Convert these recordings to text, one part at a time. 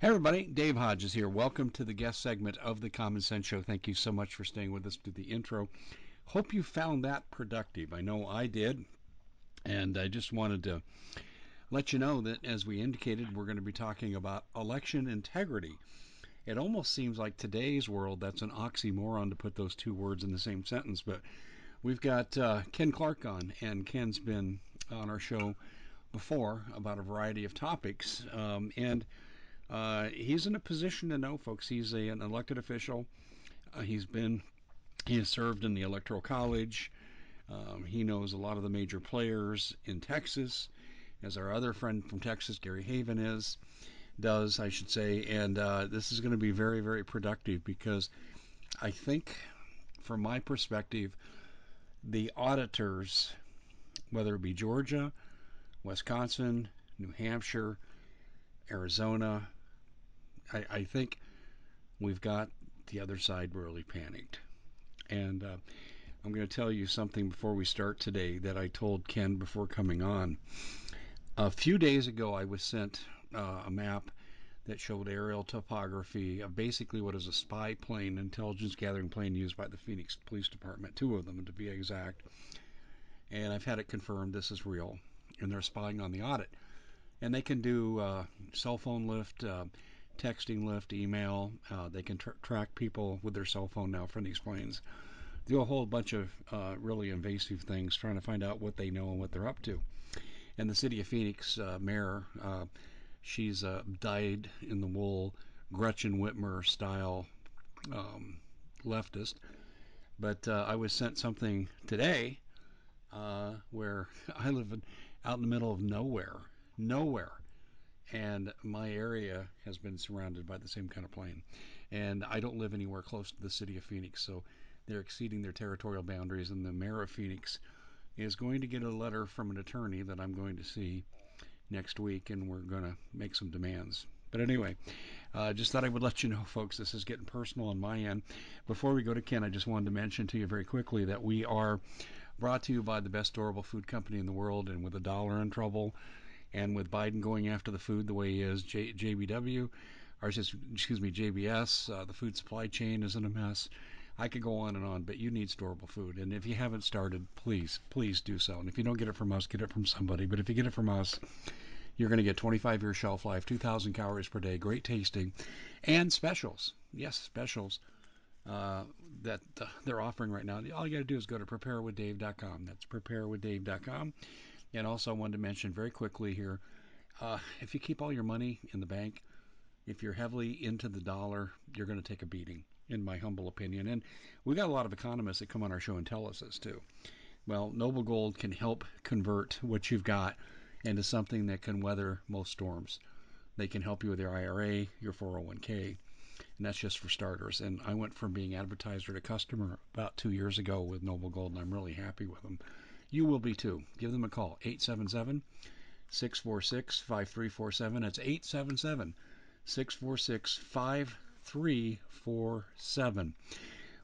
Hey everybody, Dave Hodges here. Welcome to the guest segment of the Common Sense Show. Thank you so much for staying with us through the intro. Hope you found that productive. I know I did. And I just wanted to let you know that as we indicated, we're going to be talking about election integrity. It almost seems like today's world that's an oxymoron to put those two words in the same sentence, but we've got uh, Ken Clark on, and Ken's been on our show before about a variety of topics. Um, and uh, he's in a position to know, folks. He's a, an elected official. Uh, he's been, he has served in the Electoral College. Um, he knows a lot of the major players in Texas, as our other friend from Texas, Gary Haven, is does, I should say. And uh, this is going to be very, very productive because I think, from my perspective, the auditors, whether it be Georgia, Wisconsin, New Hampshire, Arizona, I, I think we've got the other side really panicked. And uh, I'm going to tell you something before we start today that I told Ken before coming on. A few days ago, I was sent uh, a map that showed aerial topography of basically what is a spy plane, intelligence gathering plane used by the Phoenix Police Department, two of them to be exact. And I've had it confirmed this is real, and they're spying on the audit. And they can do uh, cell phone lift, uh, texting lift, email. Uh, they can tr- track people with their cell phone now from these planes. Do a whole bunch of uh, really invasive things, trying to find out what they know and what they're up to. And the city of Phoenix uh, mayor, uh, she's a dyed in the wool Gretchen Whitmer style um, leftist. But uh, I was sent something today uh, where I live out in the middle of nowhere, nowhere and my area has been surrounded by the same kind of plane. And I don't live anywhere close to the city of Phoenix, so they're exceeding their territorial boundaries. And the mayor of Phoenix is going to get a letter from an attorney that I'm going to see next week, and we're going to make some demands. But anyway, uh, just thought I would let you know, folks, this is getting personal on my end. Before we go to Ken, I just wanted to mention to you very quickly that we are brought to you by the best durable food company in the world, and with a dollar in trouble, and with Biden going after the food the way he is, J- JBW, or just, excuse me, JBS, uh, the food supply chain is in a mess. I could go on and on, but you need storable food. And if you haven't started, please, please do so. And if you don't get it from us, get it from somebody. But if you get it from us, you're going to get 25 year shelf life, 2,000 calories per day, great tasting, and specials. Yes, specials uh, that uh, they're offering right now. All you got to do is go to preparewithdave.com. That's preparewithdave.com. And also, I wanted to mention very quickly here uh, if you keep all your money in the bank, if you're heavily into the dollar, you're going to take a beating, in my humble opinion. And we've got a lot of economists that come on our show and tell us this too. Well, Noble Gold can help convert what you've got into something that can weather most storms. They can help you with your IRA, your 401k, and that's just for starters. And I went from being advertiser to customer about two years ago with Noble Gold, and I'm really happy with them. You will be too. Give them a call, 877 646 5347. That's 877 646 5347.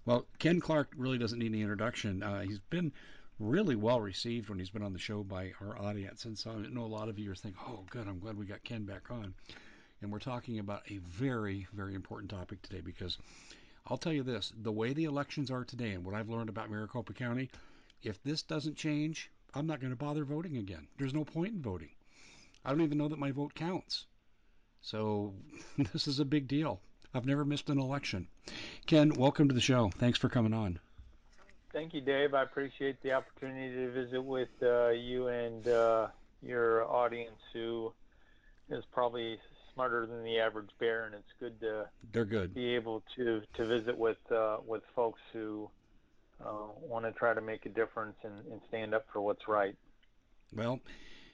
Well, Ken Clark really doesn't need any introduction. Uh, he's been really well received when he's been on the show by our audience. And so I know a lot of you are thinking, oh, good, I'm glad we got Ken back on. And we're talking about a very, very important topic today because I'll tell you this the way the elections are today and what I've learned about Maricopa County, if this doesn't change, I'm not going to bother voting again. There's no point in voting. I don't even know that my vote counts. So this is a big deal. I've never missed an election. Ken, welcome to the show. Thanks for coming on. Thank you, Dave. I appreciate the opportunity to visit with uh, you and uh, your audience, who is probably smarter than the average bear, and it's good to they're good be able to to visit with uh, with folks who uh, want to try to make a difference and, and, stand up for what's right. Well,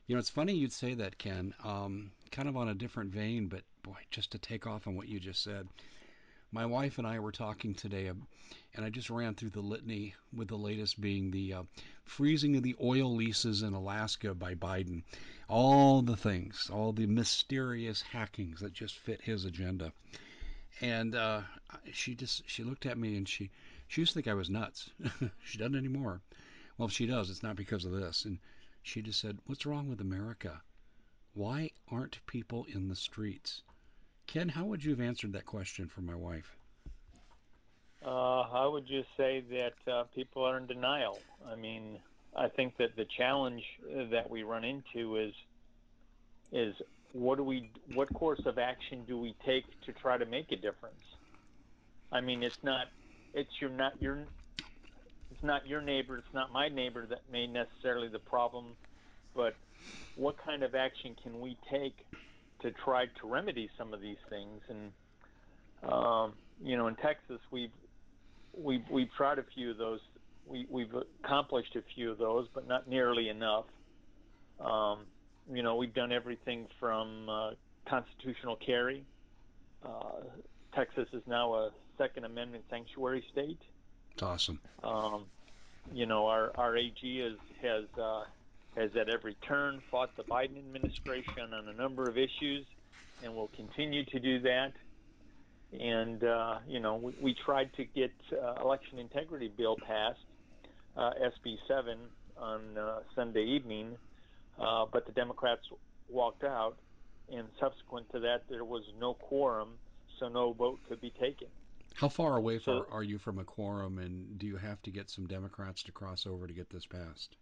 you know, it's funny you'd say that, Ken. Um, kind of on a different vein, but boy, just to take off on what you just said. My wife and I were talking today, um, and I just ran through the litany with the latest being the uh, freezing of the oil leases in Alaska by Biden. All the things, all the mysterious hackings that just fit his agenda. And uh, she just she looked at me and she she used to think I was nuts. she doesn't anymore. Well, if she does, it's not because of this. And she just said, "What's wrong with America? Why aren't people in the streets?" Ken, how would you have answered that question for my wife? Uh, I would just say that uh, people are in denial. I mean, I think that the challenge that we run into is is what do we what course of action do we take to try to make a difference? I mean, it's not it's your not your it's not your neighbor, it's not my neighbor that may necessarily the problem, but what kind of action can we take to try to remedy some of these things? And um, you know, in Texas, we've we've we've tried a few of those. We, we've accomplished a few of those, but not nearly enough. Um, you know, we've done everything from uh, constitutional carry. Uh, Texas is now a Second Amendment sanctuary state. It's awesome. Um, you know, our our AG is, has uh, has at every turn fought the Biden administration on a number of issues, and will continue to do that. And uh, you know, we, we tried to get uh, election integrity bill passed, uh, SB 7, on uh, Sunday evening, uh, but the Democrats walked out, and subsequent to that, there was no quorum, so no vote could be taken. How far away So- are you from a quorum, and do you have to get some Democrats to cross over to get this passed?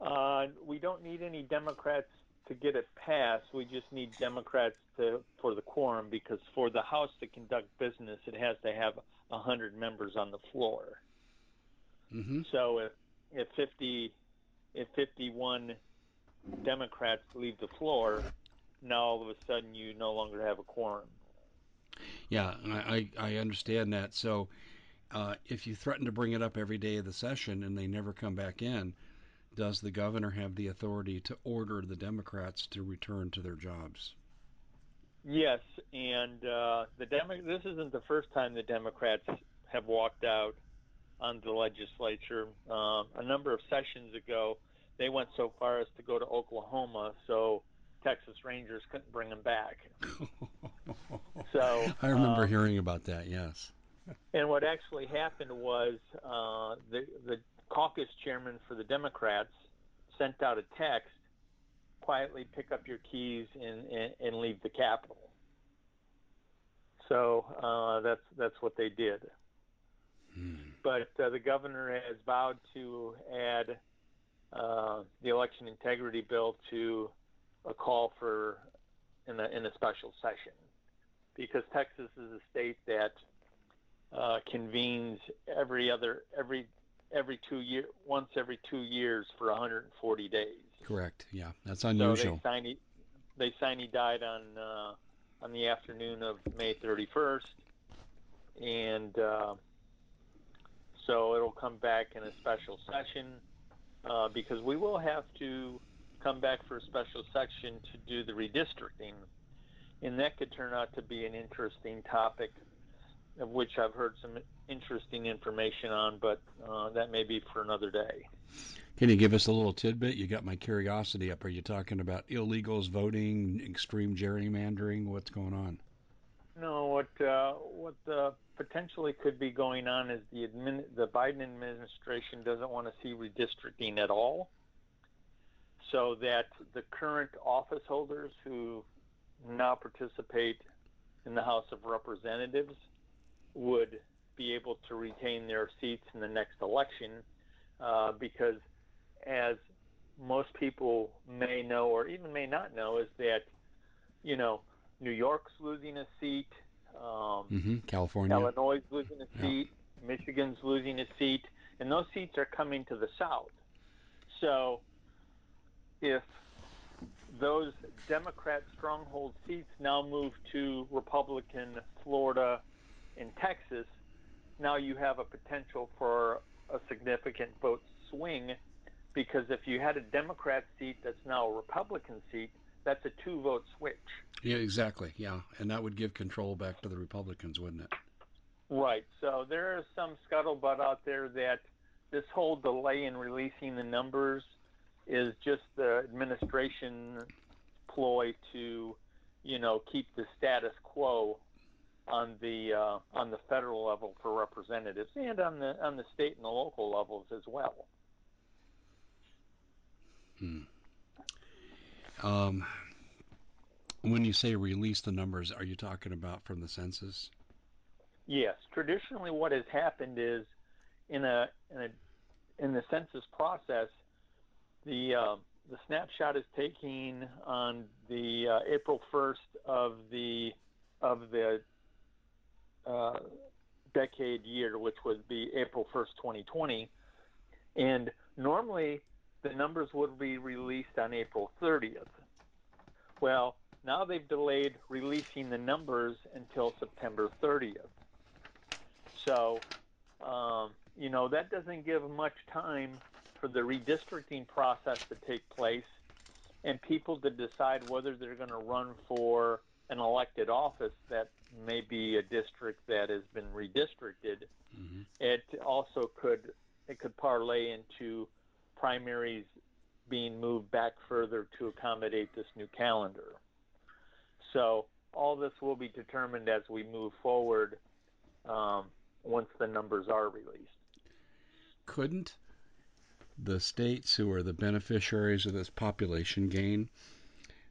Uh, we don't need any Democrats to get it passed. We just need Democrats to for the quorum because for the House to conduct business, it has to have hundred members on the floor. Mm-hmm. So if if fifty if fifty one Democrats leave the floor, now all of a sudden you no longer have a quorum. Yeah, I, I, I understand that. So, uh, if you threaten to bring it up every day of the session and they never come back in, does the governor have the authority to order the Democrats to return to their jobs? Yes, and uh, the Demo- this isn't the first time the Democrats have walked out on the legislature. Um, a number of sessions ago, they went so far as to go to Oklahoma, so Texas Rangers couldn't bring them back. So I remember um, hearing about that. Yes. And what actually happened was uh, the the caucus chairman for the Democrats sent out a text, quietly pick up your keys and and, and leave the Capitol. So uh, that's that's what they did. Hmm. But uh, the governor has vowed to add uh, the election integrity bill to a call for in a in a special session because Texas is a state that uh, convenes every other every every two year once every two years for 140 days. Correct. Yeah, that's So unusual. they signed they signed he died on uh, on the afternoon of May 31st, and uh, so it'll come back in a special session uh, because we will have to come back for a special section to do the redistricting, and that could turn out to be an interesting topic, of which I've heard some interesting information on, but uh, that may be for another day. Can you give us a little tidbit? You got my curiosity up. Are you talking about illegals voting, extreme gerrymandering? What's going on? No, what uh, what uh, potentially could be going on is the admin, the Biden administration doesn't want to see redistricting at all, so that the current office holders who now participate in the House of Representatives would be able to retain their seats in the next election, uh, because as most people may know or even may not know, is that you know New York's losing a seat. Um, Mm-hmm. California. Illinois is losing a Yeah. seat. Michigan's losing a seat, and those seats are coming to the south. So, if those Democrat stronghold seats now move to Republican Florida and Texas, now you have a potential for a significant vote swing because if you had a Democrat seat that's now a Republican seat, that's a two vote switch. Yeah, exactly. Yeah, and that would give control back to the Republicans, wouldn't it? Right. So there is some scuttlebutt out there that this whole delay in releasing the numbers is just the administration ploy to, you know, keep the status quo on the uh, on the federal level for representatives and on the on the state and the local levels as well. Um, When you say release the numbers, are you talking about from the census? Yes. Traditionally, what has happened is in a in, a, in the census process, the uh, the snapshot is taking on the uh, April 1st of the of the uh, decade year, which would be April 1st, 2020, and normally the numbers would be released on April 30th. Well, now they've delayed releasing the numbers until September 30th. So, um, you know, that doesn't give much time for the redistricting process to take place and people to decide whether they're going to run for an elected office that may be a district that has been redistricted. Mm-hmm. It also could it could parlay into primaries being moved back further to accommodate this new calendar. So all this will be determined as we move forward um, once the numbers are released. Couldn't the states who are the beneficiaries of this population gain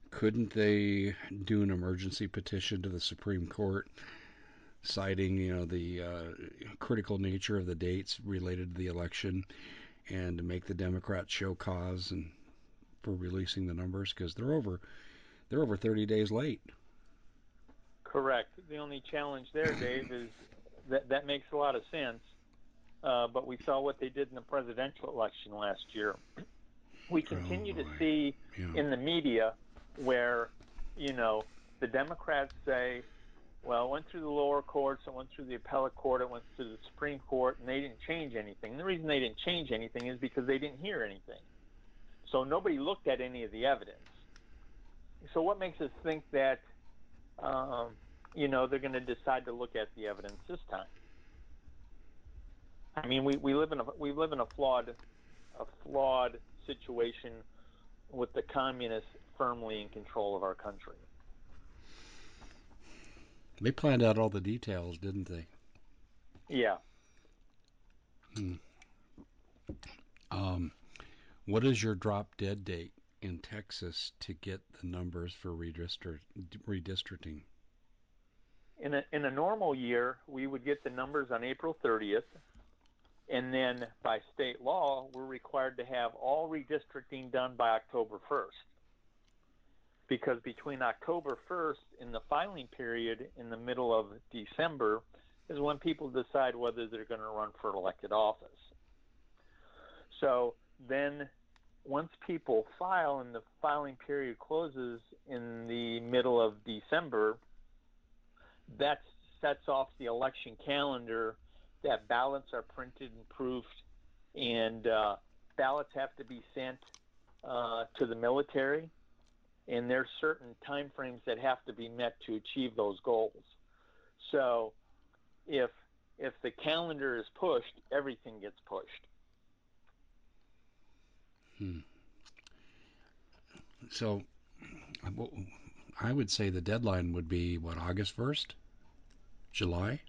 couldn't they do an emergency petition to the Supreme Court citing you know the uh, critical nature of the dates related to the election and to make the Democrats show cause and for releasing the numbers because they're over they're over 30 days late. Correct. The only challenge there, Dave, is that that makes a lot of sense. Uh, but we saw what they did in the presidential election last year. We continue oh, to see yeah. in the media where, you know, the Democrats say, well, it went through the lower courts, it went through the appellate court, it went through the Supreme Court, and they didn't change anything. And the reason they didn't change anything is because they didn't hear anything. So nobody looked at any of the evidence. So what makes us think that, um, you know, they're going to decide to look at the evidence this time? I mean, we, we live in a we live in a flawed a flawed situation with the communists firmly in control of our country. They planned out all the details, didn't they? Yeah. Hmm. Um, what is your drop dead date in Texas to get the numbers for redistricting? In a, in a normal year, we would get the numbers on April 30th, and then by state law, we're required to have all redistricting done by October 1st because between October 1st and the filing period in the middle of December is when people decide whether they're going to run for elected office. So then once people file and the filing period closes in the middle of December, that sets off the election calendar that ballots are printed and proofed and uh, ballots have to be sent uh, to the military and there's certain time frames that have to be met to achieve those goals. So if if the calendar is pushed, everything gets pushed. Hmm. So I would say the deadline would be what August 1st? July?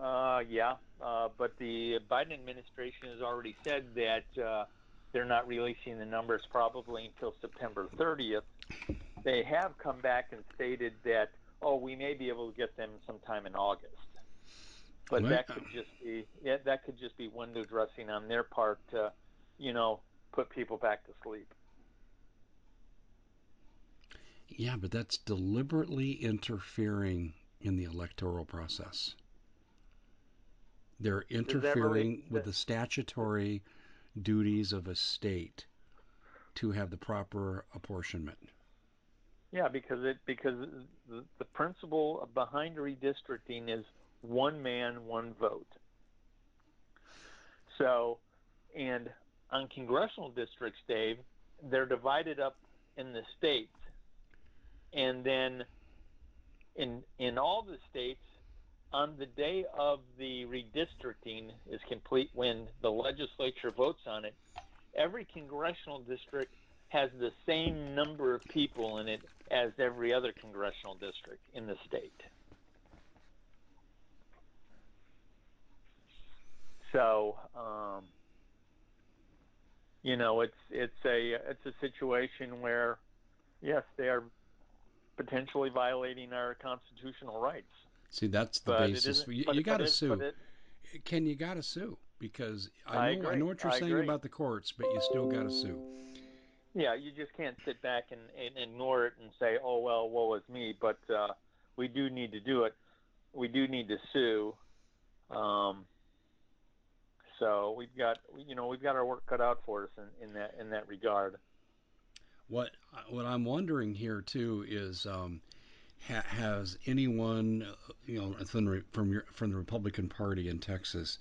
Uh, yeah, uh, but the Biden administration has already said that uh, they're not releasing the numbers probably until September 30th. They have come back and stated that, oh, we may be able to get them sometime in August. But what? that could just be yeah, that could just be window dressing on their part to, you know, put people back to sleep. Yeah, but that's deliberately interfering in the electoral process. They're interfering with the statutory duties of a state to have the proper apportionment. Yeah, because it because the, the principle behind redistricting is one man, one vote. So, and on congressional districts, Dave, they're divided up in the states, and then in in all the states, on the day of the redistricting is complete when the legislature votes on it, every congressional district has the same number of people in it as every other congressional district in the state. So, um, you know, it's it's a it's a situation where, yes, they are potentially violating our constitutional rights. See, that's the But basis. You, you got to sue. it- Ken, you got to sue because I know I I, know what you're I saying agree. about the courts, but you still got to sue. Yeah, you just can't sit back and, and ignore it and say, "Oh well, woe is me." But uh, we do need to do it. We do need to sue. Um, so we've got, you know, we've got our work cut out for us in, in that in that regard. What what I'm wondering here too is, um, ha, has anyone, you know, from from your, from the Republican Party in Texas,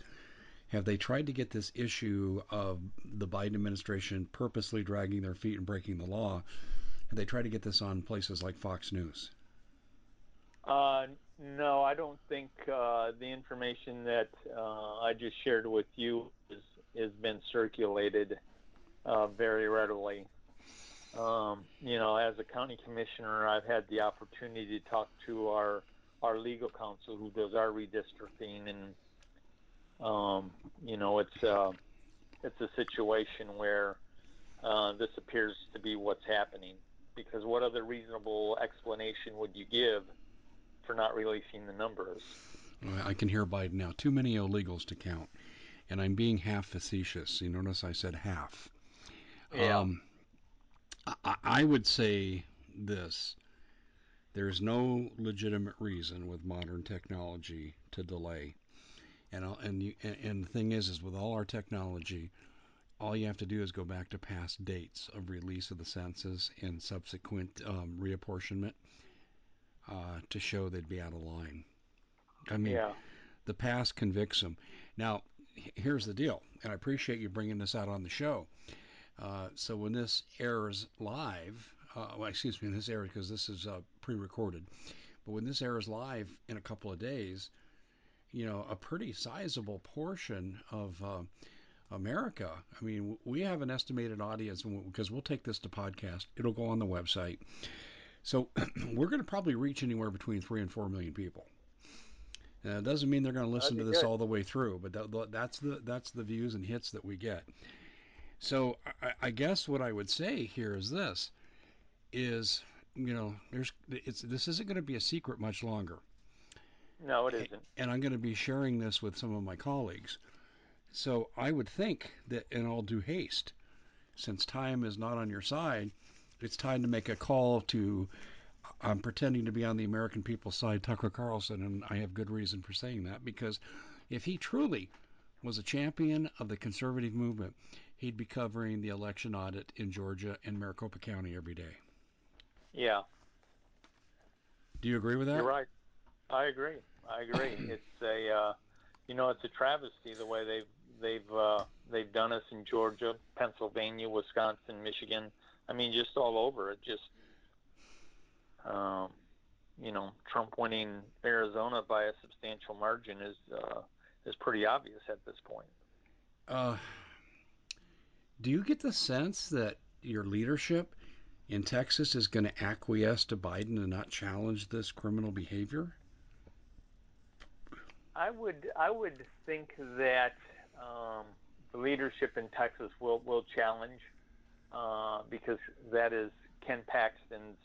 have they tried to get this issue of the Biden administration purposely dragging their feet and breaking the law? Have they tried to get this on places like Fox News? Uh, no, I don't think uh, the information that uh, I just shared with you has been circulated uh, very readily. Um, you know, as a county commissioner, I've had the opportunity to talk to our our legal counsel who does our redistricting, and um, you know, it's uh, it's a situation where uh, this appears to be what's happening. Because what other reasonable explanation would you give for not releasing the numbers? I can hear Biden now. Too many illegals to count, and I'm being half facetious. You notice I said half. Yeah. Um, I, I would say this: there's no legitimate reason with modern technology to delay. And and you, and, the thing is, is with all our technology, all you have to do is go back to past dates of release of the census and subsequent um, reapportionment uh, to show they'd be out of line. I mean, yeah. the past convicts them. Now, here's the deal, and I appreciate you bringing this out on the show. Uh, so when this airs live, uh, well, excuse me, this airs because this is uh, pre-recorded, but when this airs live in a couple of days, you know, a pretty sizable portion of uh, America. I mean, we have an estimated audience because we'll take this to podcast. It'll go on the website. So we're going to probably reach anywhere between three and four million people. Uh, it doesn't mean they're going to listen to this good. all the way through, but that, that's the that's the views and hits that we get. So I, I guess what I would say here is this: is you know, there's it's this isn't going to be a secret much longer No, it isn't. and I'm going to be sharing this with some of my colleagues. So I would think that in all due haste, since time is not on your side, it's time to make a call to. I'm pretending to be on the American people's side, Tucker Carlson, and I have good reason for saying that because if he truly was a champion of the conservative movement, he'd be covering the election audit in Georgia and Maricopa County every day. Yeah, Do you agree with that? you're right. I agree. I agree. it's a, uh, you know, it's a travesty the way they've they've uh, they've done us in Georgia, Pennsylvania, Wisconsin, Michigan. I mean, just all over. It just, um, you know, Trump winning Arizona by a substantial margin is uh, is pretty obvious at this point. Uh, do you get the sense that your leadership in Texas is going to acquiesce to Biden and not challenge this criminal behavior? I would I would think that um, the leadership in Texas will will challenge uh, because that is Ken Paxton's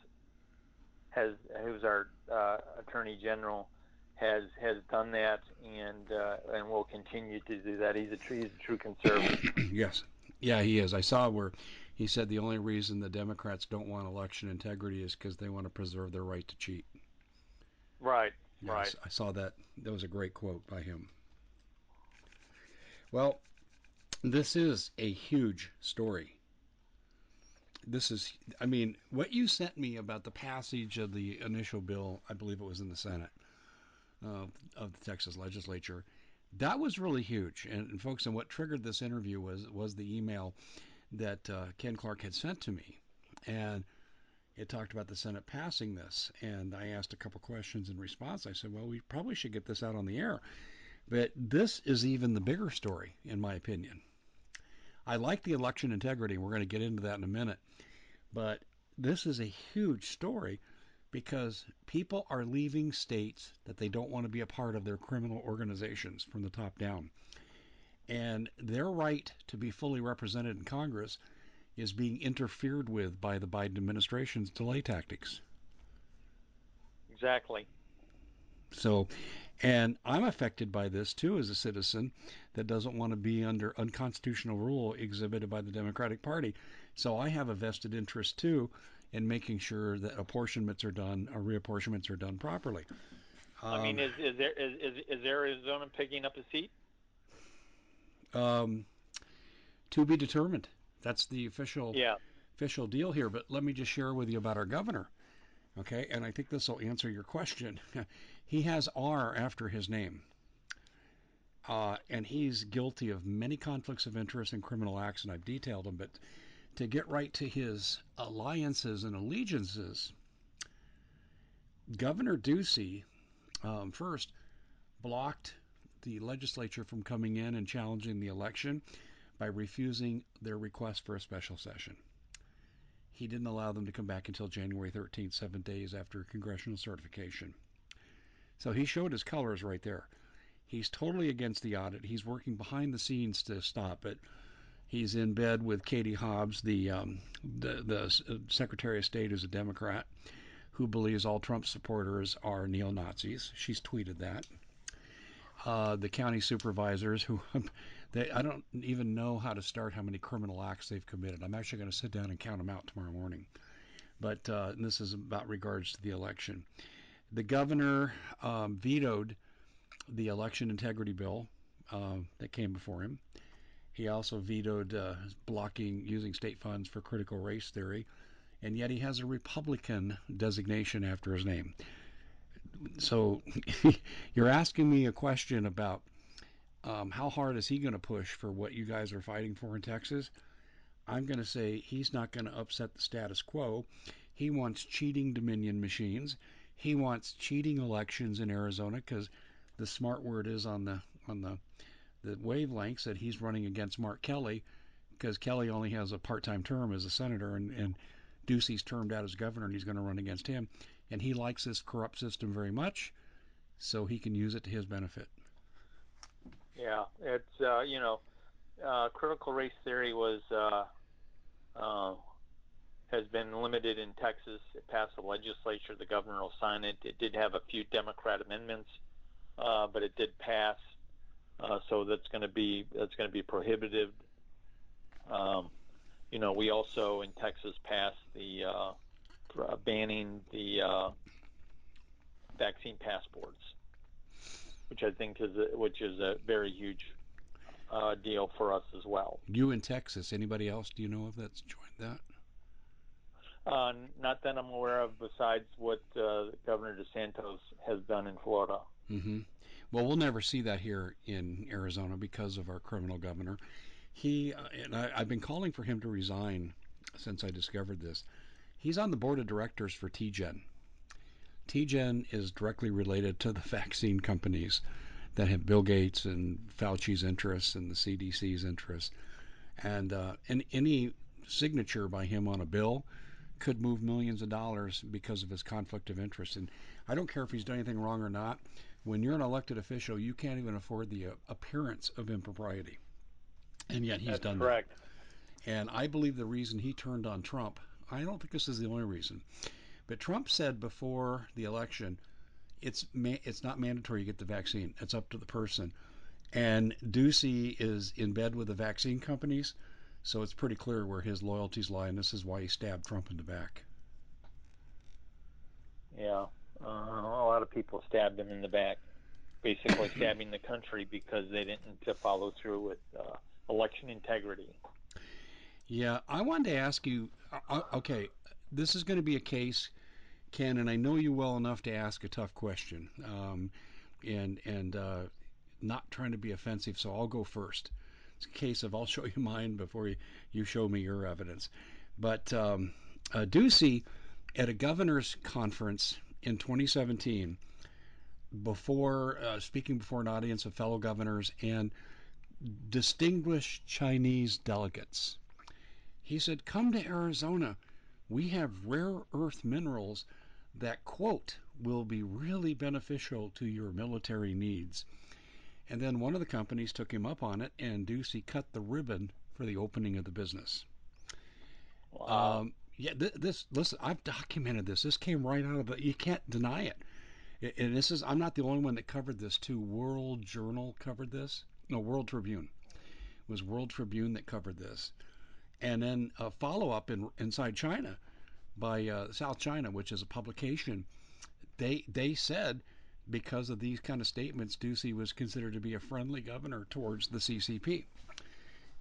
has who's our uh, attorney general has has done that and uh, and will continue to do that. He's a true, he's a true conservative. yes. Yeah, he is. I saw where he said the only reason the Democrats don't want election integrity is because they want to preserve their right to cheat. right. Yes, Right. I saw that. That was a great quote by him. Well, this is a huge story. This is, I mean, what you sent me about the passage of the initial bill, I believe it was in the Senate uh, of the Texas legislature, that was really huge. And, and folks, and what triggered this interview was was the email that uh, Ken Clark had sent to me, and it talked about the Senate passing this. And I asked a couple questions in response. I said, well, we probably should get this out on the air. But this is even the bigger story, in my opinion. I like the election integrity. We're going to get into that in a minute. But this is a huge story because people are leaving states that they don't want to be a part of their criminal organizations from the top down. And their right to be fully represented in Congress is being interfered with by the Biden administration's delay tactics. Exactly. So, and I'm affected by this too as a citizen that doesn't want to be under unconstitutional rule exhibited by the Democratic Party. So I have a vested interest too in making sure that apportionments are done, or reapportionments are done properly. Um, I mean, um, is, is there is, is, is Arizona picking up a seat? Um, to be determined. That's the official yeah. official deal here. But let me just share with you about our governor. Okay, and I think this will answer your question. he has R after his name. Uh, and he's guilty of many conflicts of interest and criminal acts, and I've detailed them. But to get right to his alliances and allegiances, Governor Ducey um, first blocked the legislature from coming in and challenging the election by refusing their request for a special session. He didn't allow them to come back until January 13th, seven days after congressional certification. So he showed his colors right there. He's totally against the audit. He's working behind the scenes to stop it. He's in bed with Katie Hobbs, the um, the, the Secretary of State, who's a Democrat, who believes all Trump supporters are neo Nazis. She's tweeted that. Uh, the county supervisors, who they I don't even know how to start how many criminal acts they've committed. I'm actually going to sit down and count them out tomorrow morning. But uh, this is about regards to the election. The governor um, vetoed the election integrity bill uh, that came before him. He also vetoed uh, blocking using state funds for critical race theory, and yet he has a Republican designation after his name. So you're asking me a question about um, how hard is he going to push for what you guys are fighting for in Texas? I'm going to say he's not going to upset the status quo. He wants cheating Dominion machines. He wants cheating elections in Arizona because the smart word is on the on the the wavelengths that he's running against Mark Kelly because Kelly only has a part-time term as a senator and, and Ducey's termed out as governor and he's going to run against him. And he likes this corrupt system very much, so he can use it to his benefit. Yeah, it's uh, you know, uh, critical race theory was uh, uh, has been limited in Texas. It passed the legislature. The governor will sign it. It did have a few Democrat amendments, uh, but it did pass. Uh, so that's going to be that's going to be prohibited. Um, you know, we also in Texas passed the uh, banning the uh, vaccine passports which I think is a, which is a very huge uh, deal for us as well. You in Texas? Anybody else do you know of that's joined that? Uh, not that I'm aware of, besides what uh, Governor DeSantis has done in Florida. Mm-hmm. Well, we'll never see that here in Arizona because of our criminal governor. He uh, and I, I've been calling for him to resign since I discovered this. He's on the board of directors for TGen, TGen is directly related to the vaccine companies that have Bill Gates and Fauci's interests and the CDC's interests. And, uh, and any signature by him on a bill could move millions of dollars because of his conflict of interest. And I don't care if he's done anything wrong or not. When you're an elected official, you can't even afford the uh, appearance of impropriety. And yet he's That's done correct. that. And I believe the reason he turned on Trump, I don't think this is the only reason, but Trump said before the election, it's ma- it's not mandatory you get the vaccine. It's up to the person. And Ducey is in bed with the vaccine companies, so it's pretty clear where his loyalties lie, and this is why he stabbed Trump in the back. Yeah, a lot of people stabbed him in the back, basically stabbing the country because they didn't follow through with uh, election integrity. Yeah, I wanted to ask you. Uh, uh okay, this is going to be a case Ken, and I know you well enough to ask a tough question, um, and and uh, not trying to be offensive, so I'll go first. It's a case of I'll show you mine before you, you show me your evidence. But um, uh, Ducey, at a governor's conference in 2017, before uh, speaking before an audience of fellow governors and distinguished Chinese delegates, he said, "Come to Arizona." we have rare earth minerals that, quote, will be really beneficial to your military needs. And then one of the companies took him up on it, and Ducey cut the ribbon for the opening of the business. Wow. Um, yeah, th- this listen, I've documented this. This came right out of the. You can't deny it. and this is I'm not the only one that covered this too. World Journal covered this. No, World Tribune it was World Tribune that covered this, and then a follow up in inside China by uh, South China, which is a publication. They they said because of these kind of statements, Ducey was considered to be a friendly governor towards the CCP.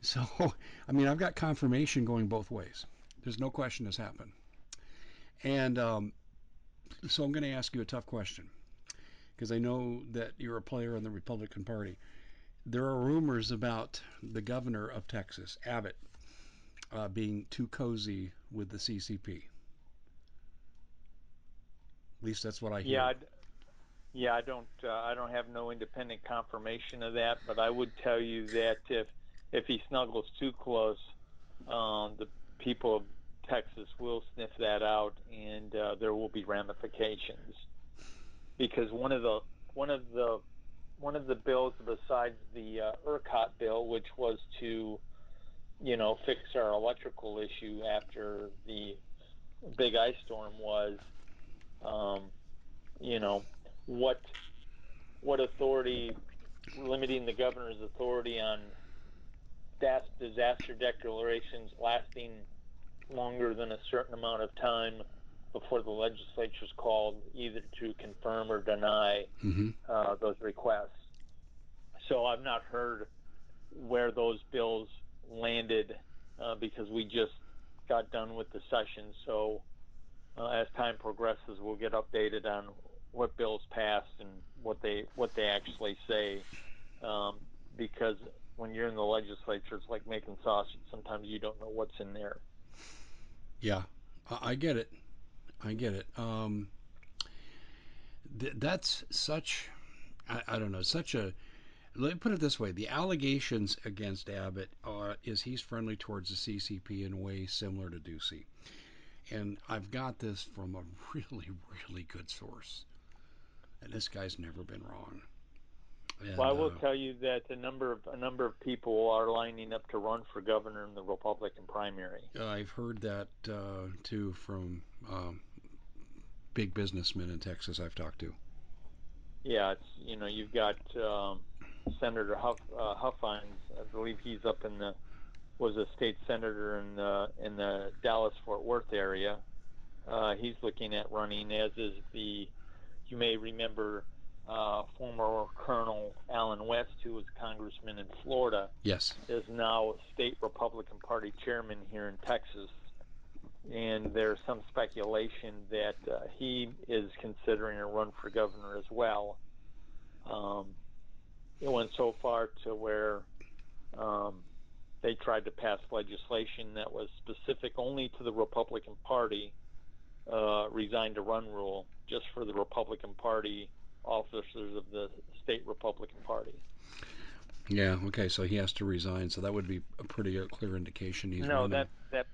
So, I mean, I've got confirmation going both ways. There's no question this happened. And um, so I'm going to ask you a tough question because I know that you're a player in the Republican Party. There are rumors about the governor of Texas, Abbott, uh, being too cozy with the CCP. At least that's what I hear. Yeah, I'd, yeah, I don't, uh, I don't have no independent confirmation of that, but I would tell you that if if he snuggles too close, um, the people of Texas will sniff that out, and uh, there will be ramifications. Because one of the one of the one of the bills besides the uh, ERCOT bill, which was to, you know, fix our electrical issue after the big ice storm, was, um, you know, what what authority limiting the governor's authority on disaster declarations lasting longer than a certain amount of time before the legislature is called either to confirm or deny mm-hmm. uh, those requests. So I've not heard where those bills landed uh, because we just got done with the session. So uh, as time progresses, we'll get updated on what bills passed and what they what they actually say. Um, because when you're in the legislature, it's like making sausage. Sometimes you don't know what's in there. Yeah, I get it. I get it. Um, th- that's such, I, I, don't know, such a. Let me put it this way: the allegations against Abbott are is he's friendly towards the CCP in ways similar to Ducey, and I've got this from a really, really good source, and this guy's never been wrong. And, well, I will uh, tell you that a number of a number of people are lining up to run for governor in the Republican primary. I've heard that uh, too from um, big businessmen in Texas I've talked to. Yeah, it's you know you've got um, Senator Huff, uh, Huffines. I believe he's up in the was a state senator in the in the Dallas Fort Worth area. Uh, he's looking at running, as is the you may remember uh, former Colonel Allen West, who was a congressman in Florida, yes, is now state Republican Party chairman here in Texas. And there's some speculation that uh, he is considering a run for governor as well. Um, it went so far to where um, they tried to pass legislation that was specific only to the Republican Party, uh, resign to run rule, just for the Republican Party officers of the state Republican Party. Yeah. Okay. So he has to resign. So that would be a pretty uh, clear indication he's no. Running. That that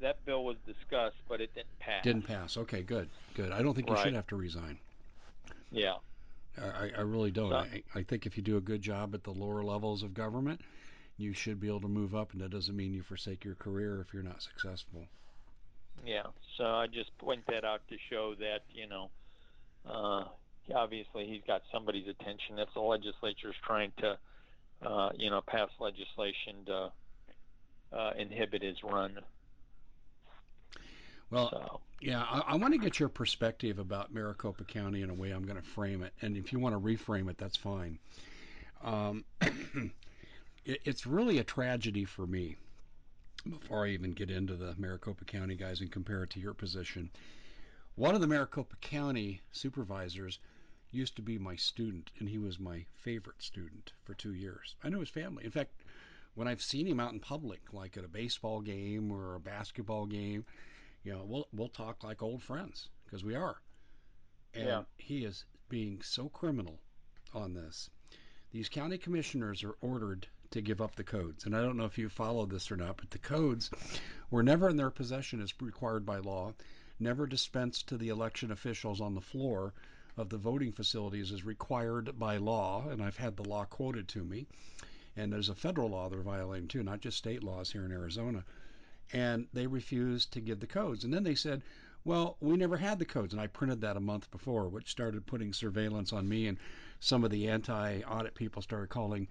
that bill was discussed, but it didn't pass. Didn't pass. Okay. Good. Good. I don't think right. you should have to resign. Yeah. I, I really don't. So, I, I think if you do a good job at the lower levels of government, you should be able to move up, and that doesn't mean you forsake your career if you're not successful. Yeah. So I just point that out to show that you know uh, obviously he's got somebody's attention. If the legislature is trying to, uh, you know, pass legislation to uh, inhibit his run. Well, so. yeah, I, I, want to get your perspective about Maricopa County in a way I'm going to frame it, and if you want to reframe it, that's fine. Um, it, it's really a tragedy for me. Before I even get into the Maricopa County guys and compare it to your position, one of the Maricopa County supervisors used to be my student, and he was my favorite student for two years. I knew his family. In fact, when I've seen him out in public, like at a baseball game or a basketball game, you know, we'll we'll talk like old friends because we are. And yeah. he is being so criminal on this. These county commissioners are ordered to give up the codes. And I don't know if you follow this or not, but the codes were never in their possession as required by law, never dispensed to the election officials on the floor of the voting facilities is required by law, and I've had the law quoted to me. And there's a federal law they're violating too, not just state laws here in Arizona. And they refused to give the codes. And then they said, Well, we never had the codes, and I printed that a month before, which started putting surveillance on me. And some of the anti audit people started calling,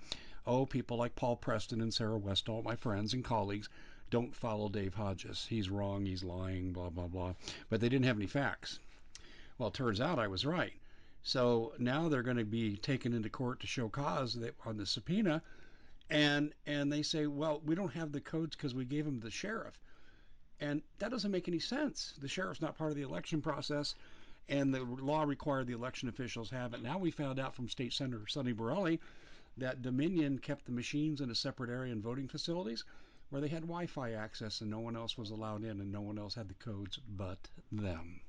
oh, people like Paul Preston and Sarah Westall, my friends and colleagues, don't follow Dave Hodges. He's wrong, he's lying, blah, blah, blah. But they didn't have any facts. Well, it turns out I was right. So now they're going to be taken into court to show cause on the subpoena, and and they say, well, we don't have the codes because we gave them to the sheriff, and that doesn't make any sense. The sheriff's not part of the election process, and the law required the election officials have it. Now we found out from State Senator Sonny Borrelli that Dominion kept the machines in a separate area in voting facilities where they had Wi-Fi access and no one else was allowed in, and no one else had the codes but them.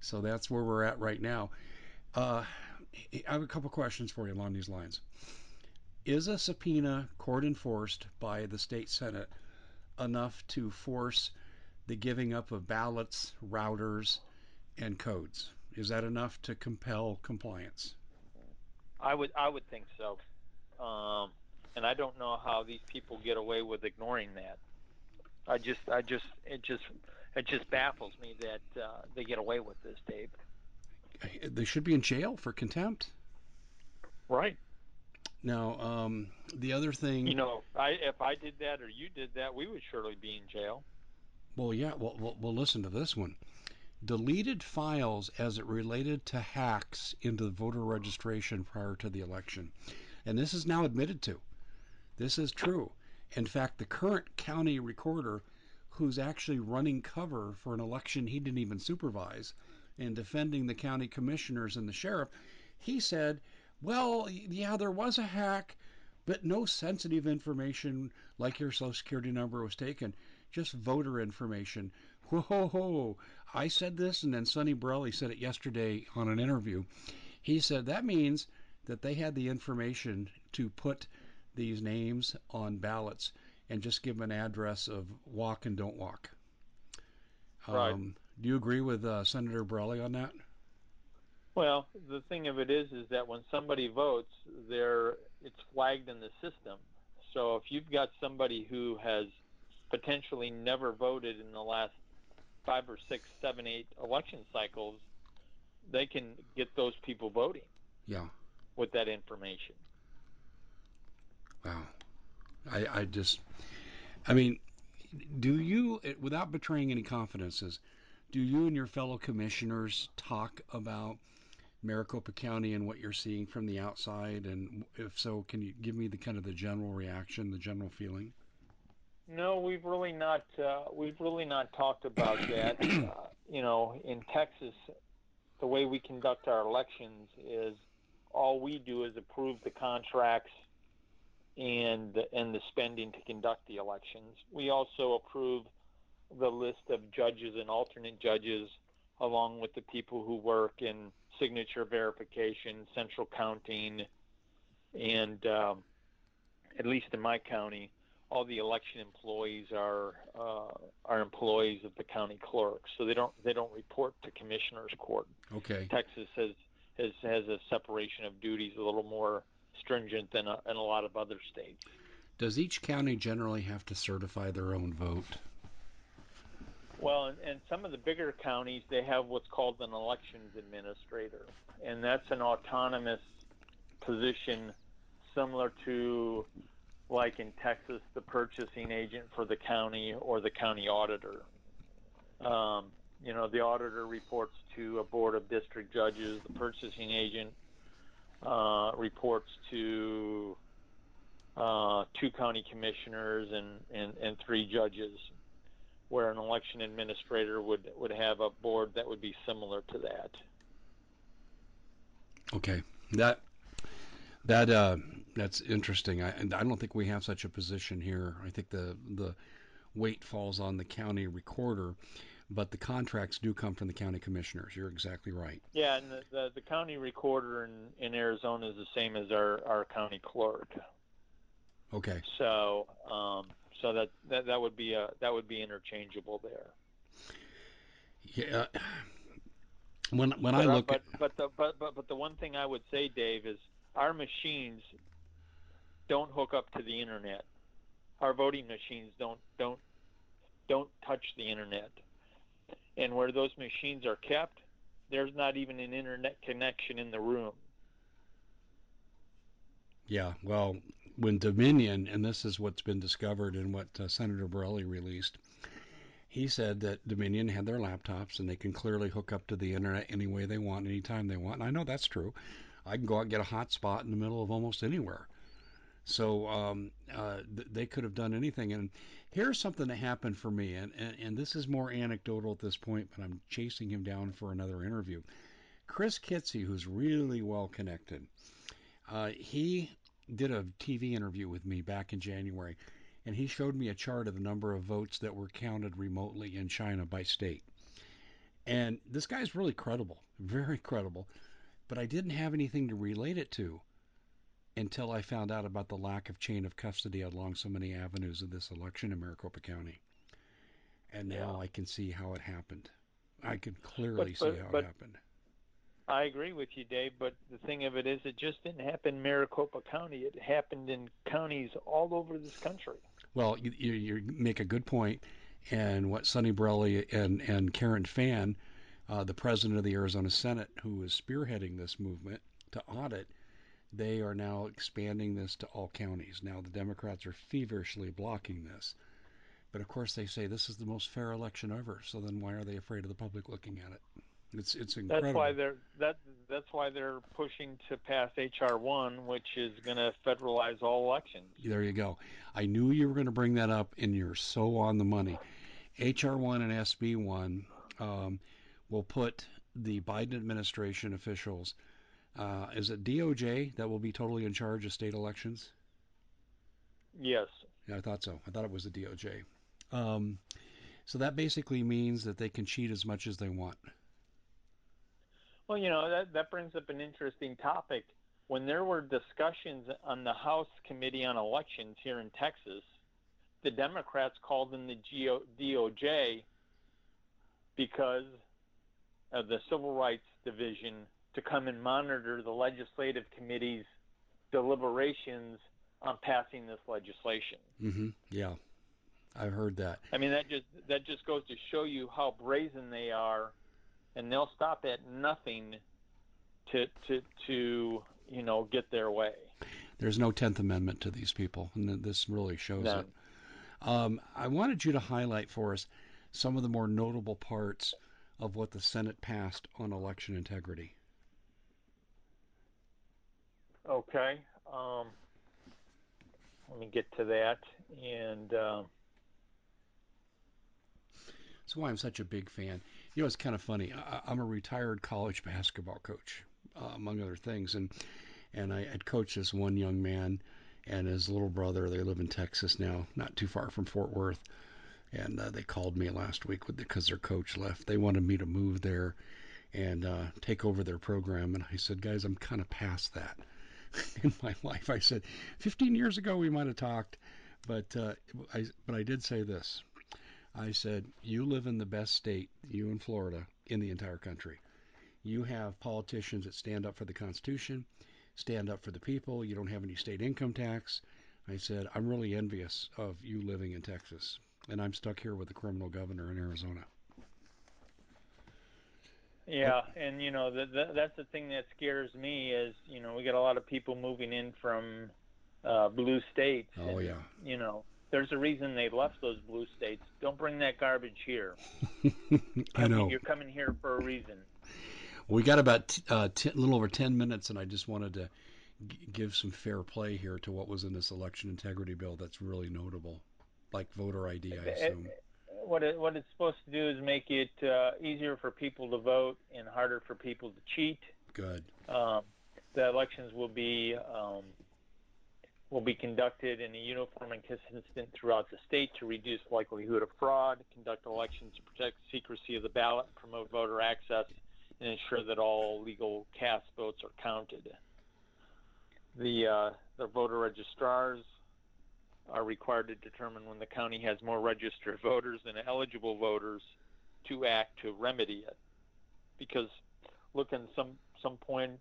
So that's where we're at right now. Uh, I have a couple questions for you along these lines. Is a subpoena court enforced by the state senate enough to force the giving up of ballots, routers, and codes? Is that enough to compel compliance? I would I would think so, um, and I don't know how these people get away with ignoring that. I just I just it just it just baffles me that uh, they get away with this, Dave. They should be in jail for contempt. Right. Now, um, the other thing. You know, I, if I did that or you did that, we would surely be in jail. Well, yeah. Well, well, well listen to this one. Deleted files as it related to hacks into the voter registration prior to the election. And this is now admitted to. This is true. In fact, the current county recorder who's actually running cover for an election he didn't even supervise and defending the county commissioners and the sheriff, he said, well, yeah, there was a hack, but no sensitive information like your social security number was taken, just voter information. Whoa, whoa. I said this, and then Sonny Borrelli said it yesterday on an interview. He said that means that they had the information to put these names on ballots and just give them an address of walk and don't walk. Right. Um, do you agree with uh, Senator Borrelli on that? Well, the thing of it is, is that when somebody votes, there it's flagged in the system. So if you've got somebody who has potentially never voted in the last five or six, seven, eight election cycles, they can get those people voting. Yeah. With that information. Wow. I, I just, I mean, do you, without betraying any confidences, do you and your fellow commissioners talk about Maricopa County and what you're seeing from the outside? And if so, can you give me the kind of the general reaction, the general feeling? No, we've really not. Uh, we've really not talked about that. uh, you know, in Texas, the way we conduct our elections is all we do is approve the contracts and and the spending to conduct the elections. We also approve the list of judges and alternate judges, along with the people who work in signature verification, central counting, and um, at least in my county, all the election employees are uh, are employees of the county clerk, so they don't they don't report to commissioner's court. Okay. Texas has has has a separation of duties a little more stringent than a, in a lot of other states. Does each county generally have to certify their own vote? Well, in, in some of the bigger counties, they have what's called an elections administrator, and that's an autonomous position similar to, like in Texas, the purchasing agent for the county or the county auditor. Um, you know, the auditor reports to a board of district judges. The purchasing agent uh, reports to uh, two county commissioners and, and, and three judges, where an election administrator would, would have a board that would be similar to that. Okay, that that uh, that's interesting. I, I don't think we have such a position here. I think the the weight falls on the county recorder but the contracts do come from the county commissioners. You're exactly right. Yeah, and the, the, the county recorder in, in Arizona is the same as our, our county clerk. Okay. So um, so that, that that would be a that would be interchangeable there. Yeah. When when but, I look but, at... but the but, but but the one thing I would say, Dave, is our machines don't hook up to the internet. Our voting machines don't don't don't touch the internet and where those machines are kept, there's not even an internet connection in the room. Yeah, well, when Dominion, and this is what's been discovered and what uh, Senator Borrelli released, he said that Dominion had their laptops and they can clearly hook up to the internet any way they want, anytime they want. And I know that's true. I can go out and get a hotspot in the middle of almost anywhere. So um, uh, th- they could have done anything. And here's something that happened for me, and, and, and this is more anecdotal at this point, but I'm chasing him down for another interview. Chris Kitsy, who's really well connected, uh, he did a TV interview with me back in January, and he showed me a chart of the number of votes that were counted remotely in China by state. And this guy's really credible, very credible, but I didn't have anything to relate it to until I found out about the lack of chain of custody along so many avenues of this election in Maricopa County. And now Yeah. I can see how it happened. I can clearly But- but- see how but- it happened. I agree with you, Dave, but the thing of it is, it just didn't happen in Maricopa County. It happened in counties all over this country. Well, you, you, you make a good point, and what Sonny Borrelli and and Karen Fann, uh, the president of the Arizona Senate, who is spearheading this movement to audit, they are now expanding this to all counties. Now the Democrats are feverishly blocking this, but of course they say this is the most fair election ever. So then why are they afraid of the public looking at it? It's it's incredible. That's why they're that that's why they're pushing to pass HR one, which is going to federalize all elections. There you go. I knew you were going to bring that up, and you're so on the money. HR1 and SB1 um, will put the Biden administration officials. Uh, is it DOJ that will be totally in charge of state elections? Yes. Yeah, I thought so. I thought it was the DOJ. Um, so that basically means that they can cheat as much as they want. Well, you know that that brings up an interesting topic. When there were discussions on the House Committee on Elections here in Texas, the Democrats called in the GO, DOJ because of the Civil Rights Division to come and monitor the legislative committee's deliberations on passing this legislation. Mm-hmm. Yeah, I've heard that. I mean that just that just goes to show you how brazen they are, and they'll stop at nothing to to to you know get their way. There's no Tenth Amendment to these people, and this really shows None. it. Um, I wanted you to highlight for us some of the more notable parts of what the Senate passed on election integrity. Okay. Um, let me get to that. And um, That's why I'm such a big fan. You know, it's kind of funny. I, I'm a retired college basketball coach, uh, among other things, and and I had coached this one young man and his little brother. They live in Texas now, not too far from Fort Worth. And uh, they called me last week with because their coach left. They wanted me to move there and uh, take over their program. And I said, guys, I'm kind of past that in my life. I said, 15 years ago we might have talked, but uh, I but I did say this. I said, You live in the best state, you in Florida, in the entire country. You have politicians that stand up for the Constitution, stand up for the people. You don't have any state income tax. I said, I'm really envious of you living in Texas. And I'm stuck here with a criminal governor in Arizona. Yeah, and you know that that that's the thing that scares me is you know we got a lot of people moving in from uh, blue states. Oh, and, yeah. You know, there's a reason they left those blue states. Don't bring that garbage here. I know. You're coming here for a reason. We got about t- uh, a little over 10 minutes, and I just wanted to g- give some fair play here to what was in this election integrity bill that's really notable, like voter ID, I assume. What it, what it's supposed to do is make it uh, easier for people to vote and harder for people to cheat. Good. Um, the elections will be um, will be conducted in a uniform and consistent throughout the state to reduce likelihood of fraud, conduct elections to protect secrecy of the ballot, promote voter access, and ensure that all legal cast votes are counted. The uh, the voter registrars are required to determine when the county has more registered voters than eligible voters to act to remedy it. Because look in some some point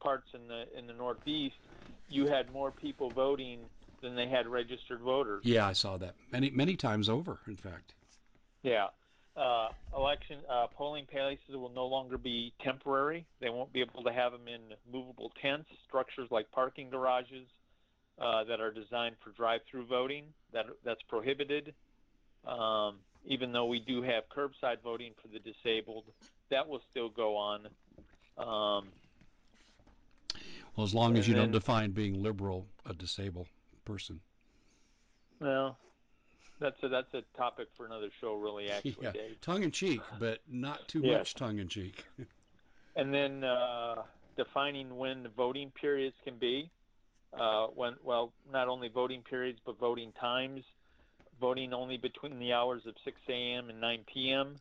parts in the in the Northeast, you had more people voting than they had registered voters. Yeah, I saw that many many times over. In fact. Yeah. uh, election uh, polling places will no longer be temporary. They won't be able to have them in movable tents, structures like parking garages uh, that are designed for drive-through voting. That that's prohibited. Um, even though we do have curbside voting for the disabled, that will still go on. Um, well, as long as you then, don't define being liberal a disabled person. Well, that's a that's a topic for another show, really. Actually, yeah. Dave. tongue in cheek, but not too much tongue in cheek. and then uh, defining when the voting periods can be. Uh, when well, not only voting periods but voting times. Voting only between the hours of 6 a.m. and 9 p.m.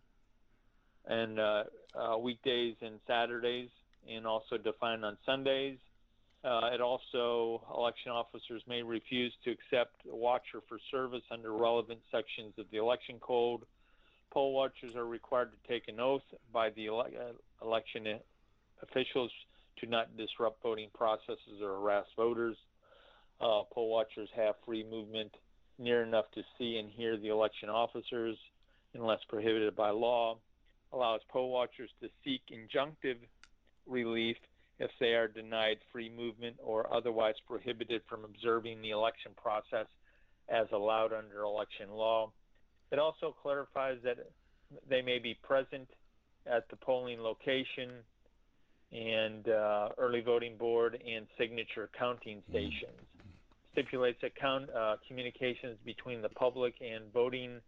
and uh, uh, weekdays and Saturdays, and also defined on Sundays. Uh, it also, election officers may refuse to accept a watcher for service under relevant sections of the election code. Poll watchers are required to take an oath by the ele- uh, election officials to not disrupt voting processes or harass voters. Uh, poll watchers have free movement near enough to see and hear the election officers unless prohibited by law. Allows poll watchers to seek injunctive relief if they are denied free movement or otherwise prohibited from observing the election process as allowed under election law. It also clarifies that they may be present at the polling location and uh, early voting board and signature counting stations. Stipulates that count, uh, communications between the public and voting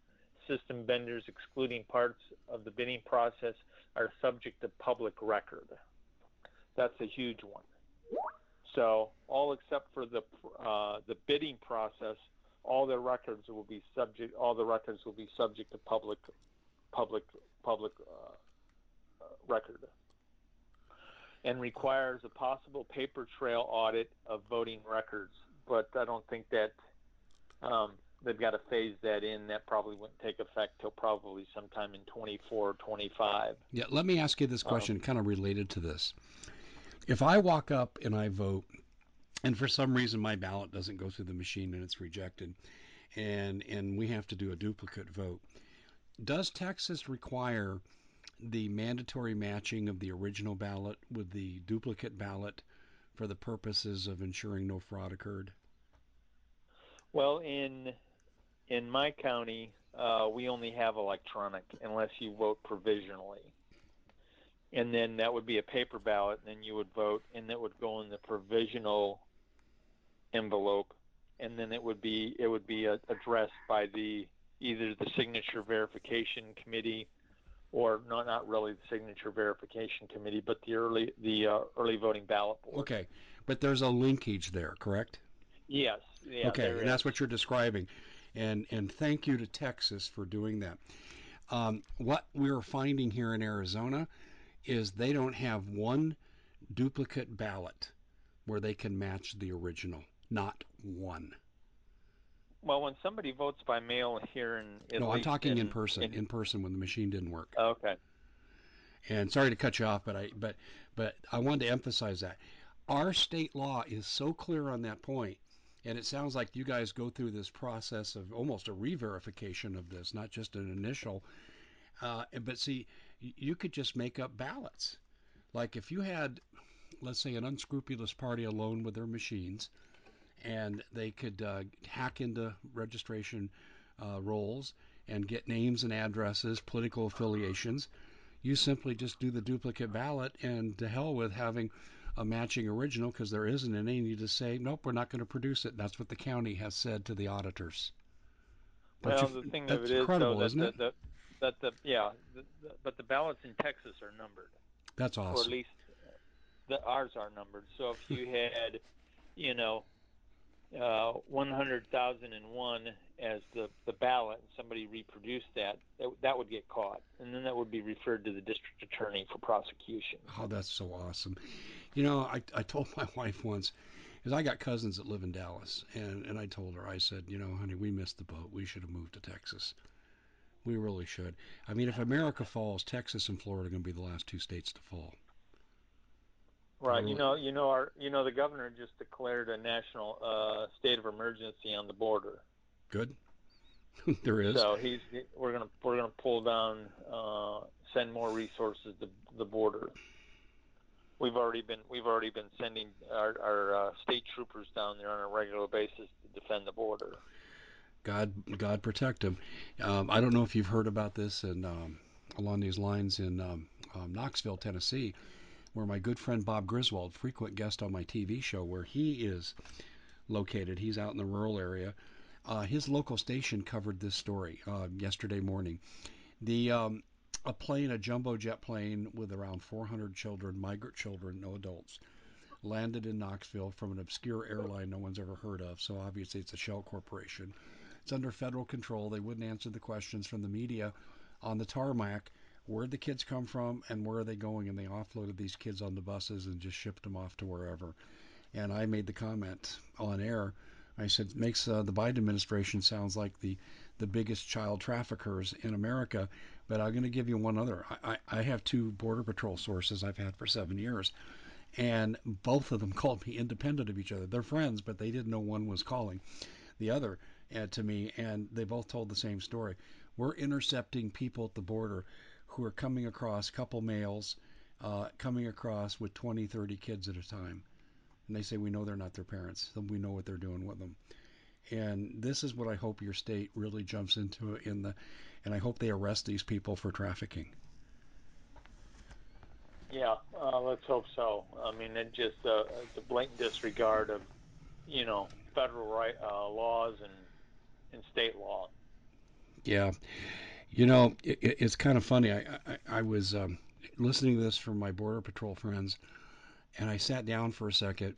system vendors, excluding parts of the bidding process, are subject to public record. That's a huge one. So all except for the uh, the bidding process, all the records will be subject. All the records will be subject to public public public uh, uh, record, and requires a possible paper trail audit of voting records. But I don't think that um, they've got to phase that in. That probably wouldn't take effect till probably sometime in 24 or 25. Yeah, let me ask you this question, um, kind of related to this if I walk up and I vote, and for some reason my ballot doesn't go through the machine and it's rejected, and and we have to do a duplicate vote, does Texas require the mandatory matching of the original ballot with the duplicate ballot for the purposes of ensuring no fraud occurred? Well, in in my county, uh, we only have electronic unless you vote provisionally and then that would be a paper ballot, and then you would vote, and that would go in the provisional envelope, and then it would be it would be addressed by the either the signature verification committee, or not not really the signature verification committee, but the early the uh, early voting ballot board. Okay, but there's a linkage there, correct? Yes. Yeah, okay, and is. that's what you're describing, and and thank you to Texas for doing that. Um, what we're finding here in Arizona is they don't have one duplicate ballot where they can match the original. Not one. Well, when somebody votes by mail here in no, I'm talking in, in person. In, in, person when the machine didn't work. Okay. And sorry to cut you off, but I but but I wanted to emphasize that our state law is so clear on that point, and it sounds like you guys go through this process of almost a re-verification of this, not just an initial. Uh, but see, you could just make up ballots. Like if you had, let's say, an unscrupulous party alone with their machines, and they could uh, hack into registration uh, rolls and get names and addresses, political affiliations. You simply just do the duplicate ballot, and to hell with having a matching original because there isn't any. And you just say, nope, we're not going to produce it. That's what the county has said to the auditors. But well, the thing of it is, though, that, that, that, that the yeah, the, the, but the ballots in Texas are numbered. That's awesome. Or at least the ours are numbered. So if you had, you know, uh, 100,001 as the, the ballot and somebody reproduced that, that, that would get caught. And then that would be referred to the district attorney for prosecution. Oh, that's so awesome. You know, I, I told my wife once, because I got cousins that live in Dallas, and, and I told her, I said, you know, honey, we missed the boat. We should have moved to Texas. We really should. I mean, if America falls, Texas and Florida are going to be the last two states to fall. Right. You know, you know, our, you know, the governor just declared a national uh, state of emergency on the border. Good. there is. So he's we're gonna we're gonna pull down, uh, send more resources to the border. We've already been we've already been sending our, our uh, state troopers down there on a regular basis to defend the border. God God protect him. Um, I don't know if you've heard about this and um, along these lines in um, um, Knoxville, Tennessee, where my good friend Bob Griswold, frequent guest on my TV show, where he is located. He's out in the rural area. Uh, his local station covered this story uh, yesterday morning. The um, a plane, a jumbo jet plane with around 400 children, migrant children, no adults, landed in Knoxville from an obscure airline no one's ever heard of. So obviously it's a shell corporation. It's under federal control. They wouldn't answer the questions from the media on the tarmac. Where'd the kids come from and where are they going? And they offloaded these kids on the buses and just shipped them off to wherever. And I made the comment on air. I said, makes uh, the Biden administration sounds like the, the biggest child traffickers in America but I'm going to give you one other. I, I have two Border Patrol sources I've had for seven years, and both of them called me independent of each other. They're friends, but they didn't know one was calling the other uh, to me, and they both told the same story. We're intercepting people at the border who are coming across, couple males, uh, coming across with 20, 30 kids at a time. And they say, We know they're not their parents. We know what they're doing with them. And this is what I hope your state really jumps into in the and I hope they arrest these people for trafficking. Yeah, uh, let's hope so. I mean, it just uh, the blatant disregard of, you know, federal right uh, laws and and state law. Yeah, you know, it, it's kind of funny. I I, I was um, listening to this from my border patrol friends, and I sat down for a second,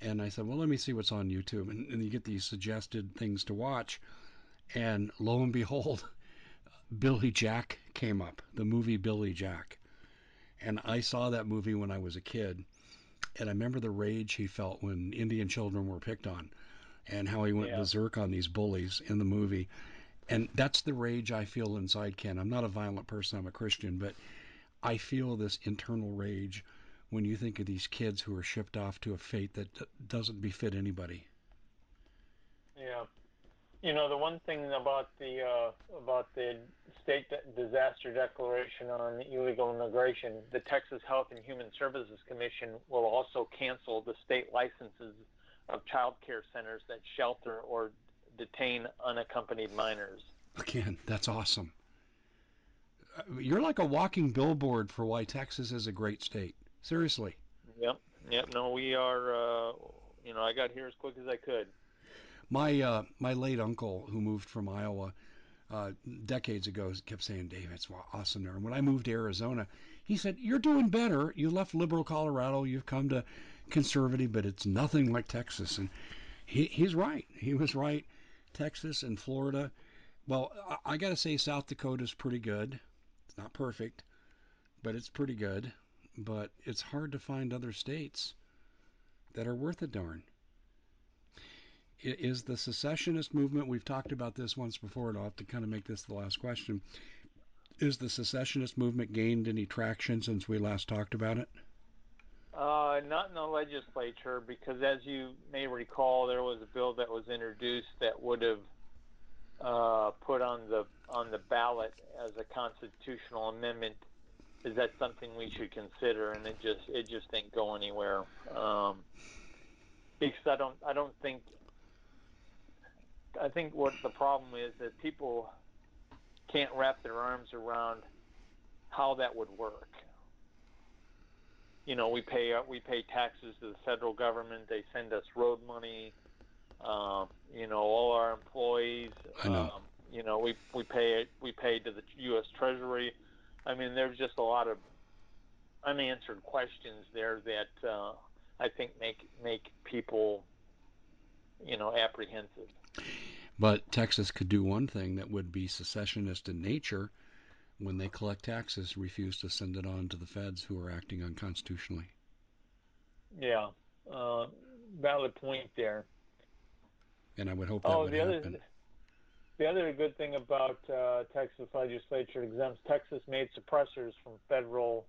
and I said, well, let me see what's on YouTube, and, and you get these suggested things to watch, and lo and behold. Billy Jack came up, the movie Billy Jack. And I saw that movie when I was a kid. And I remember the rage he felt when Indian children were picked on and how he went yeah. berserk on these bullies in the movie. And that's the rage I feel inside Ken. I'm not a violent person, I'm a Christian, but I feel this internal rage when you think of these kids who are shipped off to a fate that doesn't befit anybody. Yeah. You know, the one thing about the uh, about the state disaster declaration on illegal immigration, the Texas Health and Human Services Commission will also cancel the state licenses of child care centers that shelter or detain unaccompanied minors. Again, that's awesome. Uh, you're like a walking billboard for why Texas is a great state. Seriously. Yep. Yep. No, we are. Uh, you know, I got here as quick as I could. My uh, my late uncle, who moved from Iowa uh, decades ago, kept saying, "Dave, it's awesome there." And when I moved to Arizona, he said, "You're doing better. You left liberal Colorado. You've come to conservative, but it's nothing like Texas." And he, he's right. He was right. Texas and Florida. Well, I, I got to say, South Dakota is pretty good. It's not perfect, but it's pretty good. But it's hard to find other states that are worth a darn is the secessionist movement, we've talked about this once before, and I'll have to kind of make this the last question. Is the secessionist movement gained any traction since we last talked about it? Uh, not in the legislature, because as you may recall, there was a bill that was introduced that would have uh, put on the on the ballot as a constitutional amendment. Is that something we should consider? And it just it just didn't go anywhere. Um, because I don't I don't think I think what the problem is that people can't wrap their arms around how that would work. You know, we pay uh, we pay taxes to the federal government. They send us road money. Um, you know, all our employees. I know. Um, you know, we we pay we pay to the U.S. Treasury. I mean, there's just a lot of unanswered questions there that uh, I think make make people, you know, apprehensive. But Texas could do one thing that would be secessionist in nature when they collect taxes, refuse to send it on to the feds who are acting unconstitutionally. Yeah, uh, valid point there. And I would hope that oh, would the happen. Other, the other good thing about uh, Texas legislature exempts Texas made suppressors from federal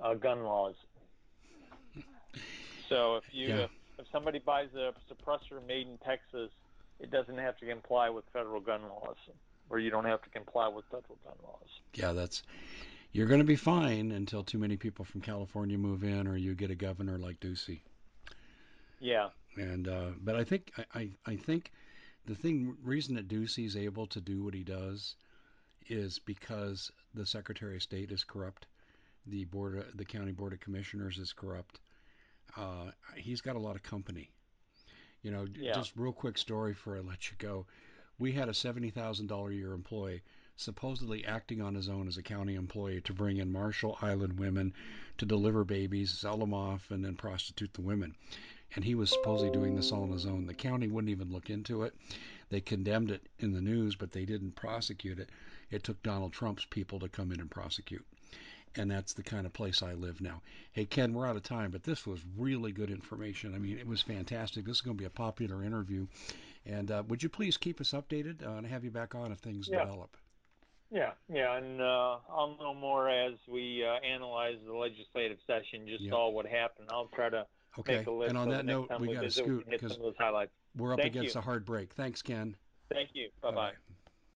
uh, gun laws. So if you yeah. if somebody buys a suppressor made in Texas, it doesn't have to comply with federal gun laws, or you don't have to comply with federal gun laws. Yeah, that's you're going to be fine until too many people from California move in, or you get a governor like Ducey. Yeah. And uh, but I think I, I, I think the thing reason that Ducey's able to do what he does is because the Secretary of State is corrupt, the board of, the county board of commissioners is corrupt. Uh, he's got a lot of company. You know, Yeah. just real quick story for I let you go. We had a seventy thousand dollar a year employee supposedly acting on his own as a county employee to bring in Marshall Island women to deliver babies, sell them off, and then prostitute the women. And he was supposedly doing this all on his own. The county wouldn't even look into it. They condemned it in the news, but they didn't prosecute it. It took Donald Trump's people to come in and prosecute. And that's the kind of place I live now. Hey, Ken, we're out of time, but this was really good information. I mean, it was fantastic. This is going to be a popular interview. And uh, would you please keep us updated uh, and have you back on if things Yeah. develop? Yeah, yeah, and uh, I'll know more as we uh, analyze the legislative session. Just Yeah. saw what happened. I'll try to Okay. make a list. For Okay. And on that note, we we got to scoot can get some because of those highlights. we're up Thank against you. a hard break. Thanks, Ken. Thank you. Bye bye. Bye-bye.